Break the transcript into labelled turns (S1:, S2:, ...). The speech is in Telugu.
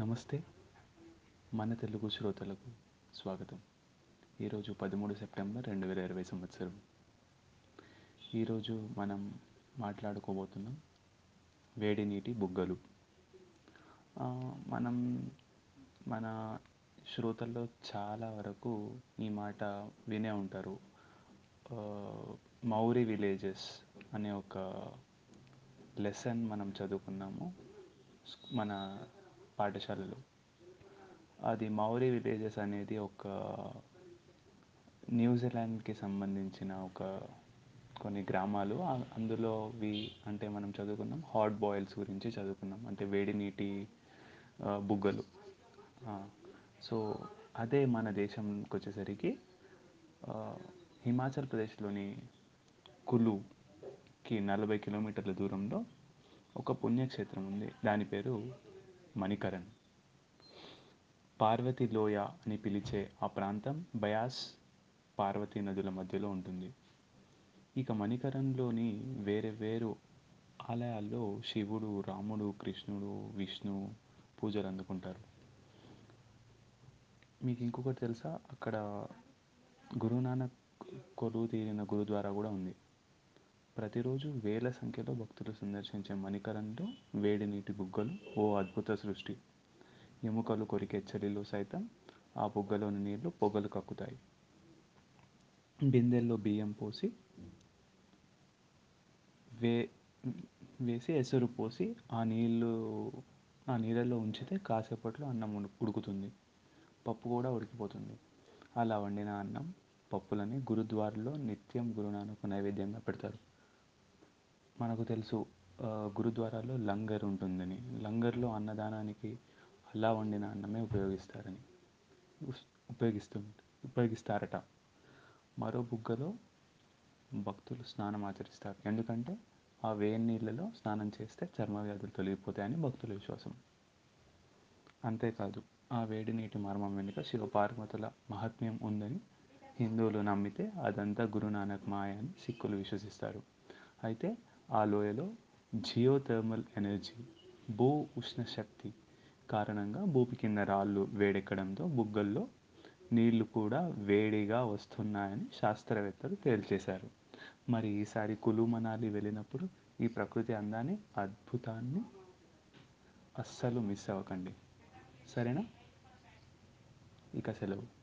S1: నమస్తే. మన తెలుగు శ్రోతలకు స్వాగతం. ఈరోజు పదమూడు సెప్టెంబర్ రెండు వేల ఇరవై సంవత్సరం. ఈరోజు మనం మాట్లాడుకోబోతున్నాం వేడి నీటి బుగ్గలు. మనం మన శ్రోతల్లో చాలా వరకు ఈ మాట వినే ఉంటారు. మౌరి విలేజెస్ అనే ఒక లెసన్ మనం చదువుకున్నాము. మన పాఠశాలలు. అది మౌరీ విలేజెస్ అనేది ఒక న్యూజిలాండ్కి సంబంధించిన ఒక కొన్ని గ్రామాలు. అందులో వి అంటే మనం చదువుకున్నాం హాట్ బాయిల్స్ గురించి చదువుకున్నాం. అంటే వేడి నీటి బుగ్గలు. సో అదే మన దేశంకి వచ్చేసరికి హిమాచల్ ప్రదేశ్లోని కులుకి నలభై కిలోమీటర్ల దూరంలో ఒక పుణ్యక్షేత్రం ఉంది. దాని పేరు మణికరణ్ పార్వతి లోయ అని పిలిచే ఆ ప్రాంతం బయాస్ పార్వతీ నదుల మధ్యలో ఉంటుంది. ఇక మణికరణ్లోని వేరే వేరు ఆలయాల్లో శివుడు రాముడు కృష్ణుడు విష్ణు పూజలు అందుకుంటారు. మీకు ఇంకొకటి తెలుసా? అక్కడ గురునానక్ కొలువు తీరిన గురుద్వారా కూడా ఉంది. ప్రతిరోజు వేల సంఖ్యలో భక్తులు సందర్శించే మణికరణలో వేడి నీటి బుగ్గలు ఓ అద్భుత సృష్టి. ఎముకలు కొరికే చలిలో సైతం ఆ బుగ్గలోని నీళ్ళు పొగలు కక్కుతాయి. బిందెల్లో బియ్యం పోసి వే వేసి ఎసరు పోసి ఆ నీళ్ళు ఆ నీళ్ళలో ఉంచితే కాసేపట్లో అన్నం ఉడుకుతుంది. పప్పు కూడా ఉడికిపోతుంది. అలా వండిన అన్నం పప్పులని గురుద్వారలో నిత్యం గురునానకు నైవేద్యంగా పెడతారు. మనకు తెలుసు గురుద్వారాలో లంగర్ ఉంటుందని. లంగర్లో అన్నదానానికి అలా వండిన అన్నమే ఉపయోగిస్తారని. ఉపయోగిస్తు ఉపయోగిస్తారట. మరో బుగ్గలో భక్తులు స్నానం ఆచరిస్తారు. ఎందుకంటే ఆ వేడి నీళ్ళలో స్నానం చేస్తే చర్మ వ్యాధులు తొలగిపోతాయని భక్తుల విశ్వాసం. అంతేకాదు ఆ వేడి నీటి మర్మం వెనుక శివపార్వతుల మహాత్మ్యం ఉందని హిందువులు నమ్మితే అదంతా గురునానక్ మాయ అని సిక్కులు విశ్వసిస్తారు. అయితే ఆ లోయలో జియోథర్మల్ ఎనర్జీ భూ ఉష్ణ శక్తి కారణంగా భూమి కింద రాళ్ళు వేడెక్కడంతో బుగ్గల్లో నీళ్ళు కూడా వేడిగా వస్తున్నాయని శాస్త్రవేత్తలు తేల్చేశారు. మరి ఈసారి కులు మనాలి వెళ్ళినప్పుడు ఈ ప్రకృతి అందాన్ని అద్భుతాన్ని అస్సలు మిస్ అవ్వకండి. సరేనా? ఇక సెలవు.